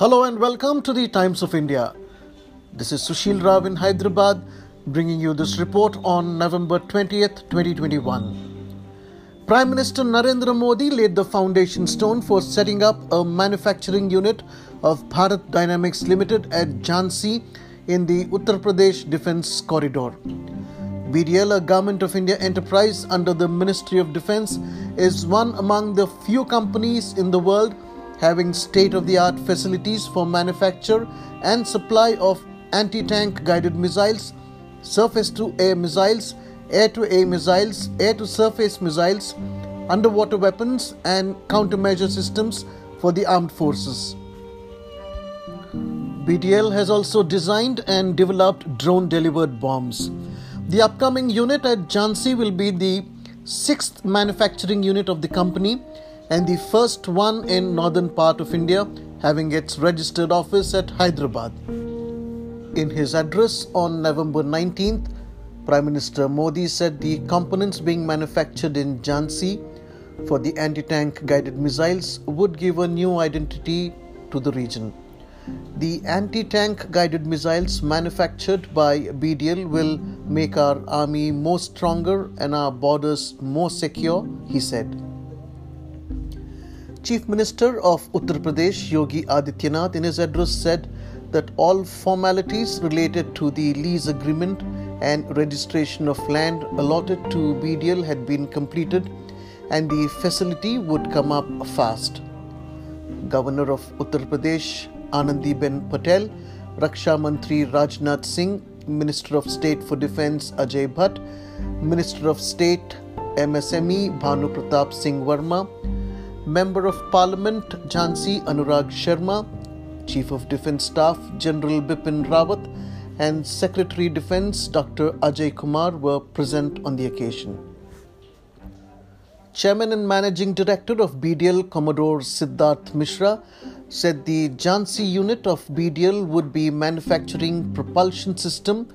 Hello and welcome to the Times of India. This is Sushil Rao in Hyderabad bringing you this report on November 20th, 2021. Prime Minister Narendra Modi laid the foundation stone for setting up a manufacturing unit of Bharat Dynamics Limited at Jhansi in the Uttar Pradesh Defence Corridor. BDL, a Government of India enterprise under the Ministry of Defence, is one among the few companies in the world having state of the art facilities for manufacture and supply of anti tank guided missiles, surface to air missiles, air to air missiles, air to surface missiles, underwater weapons, and countermeasure systems for the armed forces. BDL has also designed and developed drone delivered bombs. The upcoming unit at Jhansi will be the sixth manufacturing unit of the company and the first one in northern part of India having its registered office at Hyderabad. In his address on November 19th, Prime Minister Modi said the components being manufactured in Jhansi for the anti-tank guided missiles would give a new identity to the region. The anti tank guided missiles manufactured by BDL will make our army more stronger and our borders more secure, he said. Chief Minister of Uttar Pradesh Yogi Adityanath in his address said that all formalities related to the lease agreement and registration of land allotted to BDL had been completed and the facility would come up fast. Governor of Uttar Pradesh Anandiben Patel, Raksha Mantri Rajnath Singh, Minister of State for Defence Ajay Bhatt, Minister of State MSME Bhanu Pratap Singh Verma, Member of Parliament Jhansi Anurag Sharma, Chief of Defence Staff General Bipin Rawat, and Secretary Defence Dr. Ajay Kumar were present on the occasion. Chairman and Managing Director of BDL Commodore Siddharth Mishra said the Jhansi unit of BDL would be manufacturing propulsion system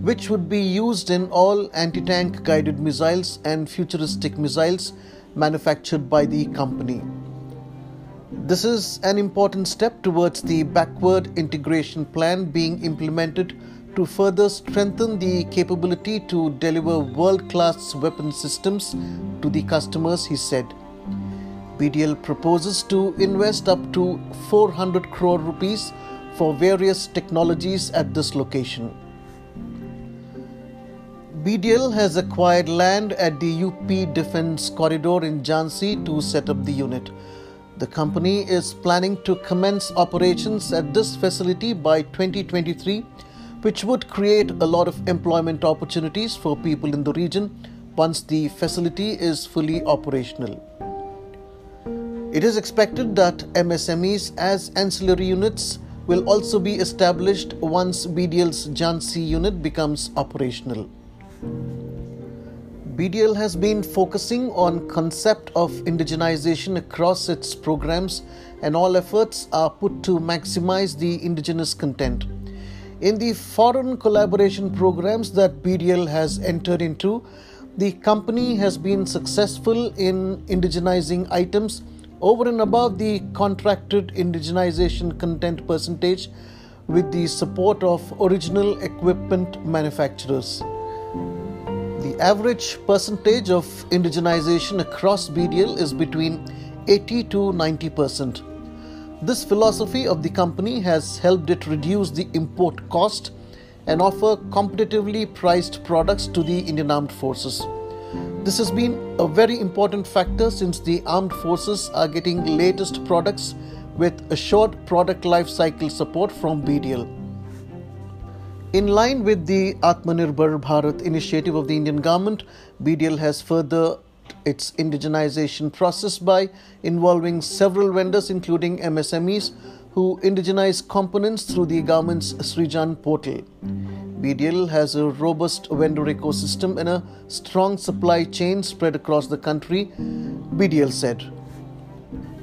which would be used in all anti-tank guided missiles and futuristic missiles manufactured by the company. This is an important step towards the backward integration plan being implemented to further strengthen the capability to deliver world class weapon systems to the customers, he said. BDL proposes to invest up to 400 crore rupees for various technologies at this location. BDL has acquired land at the UP Defence Corridor in Jhansi to set up the unit. The company is planning to commence operations at this facility by 2023, which would create a lot of employment opportunities for people in the region once the facility is fully operational. It is expected that MSMEs as ancillary units will also be established once BDL's Jhansi unit becomes operational. BDL has been focusing on concept of indigenization across its programs and all efforts are put to maximize the indigenous content. In the foreign collaboration programs that BDL has entered into, the company has been successful in indigenizing items over and above the contracted indigenization content percentage with the support of original equipment manufacturers. The average percentage of indigenization across BDL is between 80 to 90 percent. This philosophy of the company has helped it reduce the import cost and offer competitively priced products to the Indian Armed Forces. This has been a very important factor since the armed forces are getting latest products with assured product life cycle support from BDL. In line with the Atmanirbhar Bharat initiative of the Indian government, BDL has furthered its indigenization process by involving several vendors, including MSMEs, who indigenize components through the government's Srijan portal. BDL has a robust vendor ecosystem and a strong supply chain spread across the country, BDL said.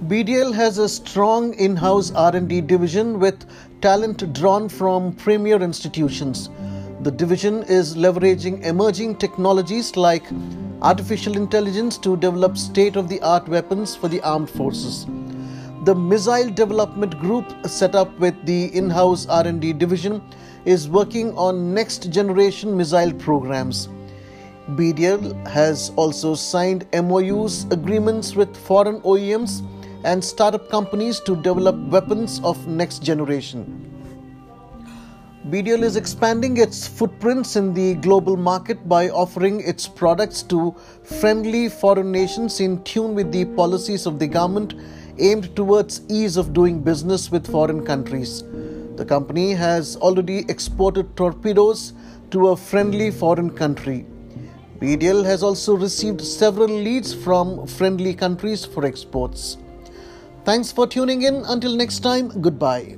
BDL has a strong in-house R&D division with talent drawn from premier institutions. The division is leveraging emerging technologies like artificial intelligence to develop state-of-the-art weapons for the armed forces. the missile development group set up with the in-house R&D division is working on next generation missile programs. BDL has also signed MOUs agreements with foreign OEMs and startup companies to develop weapons of next generation. BDL is expanding its footprints in the global market by offering its products to friendly foreign nations in tune with the policies of the government aimed towards ease of doing business with foreign countries. The company has already exported torpedoes to a friendly foreign country. BDL has also received several leads from friendly countries for exports. Thanks for tuning in. Until next time, goodbye.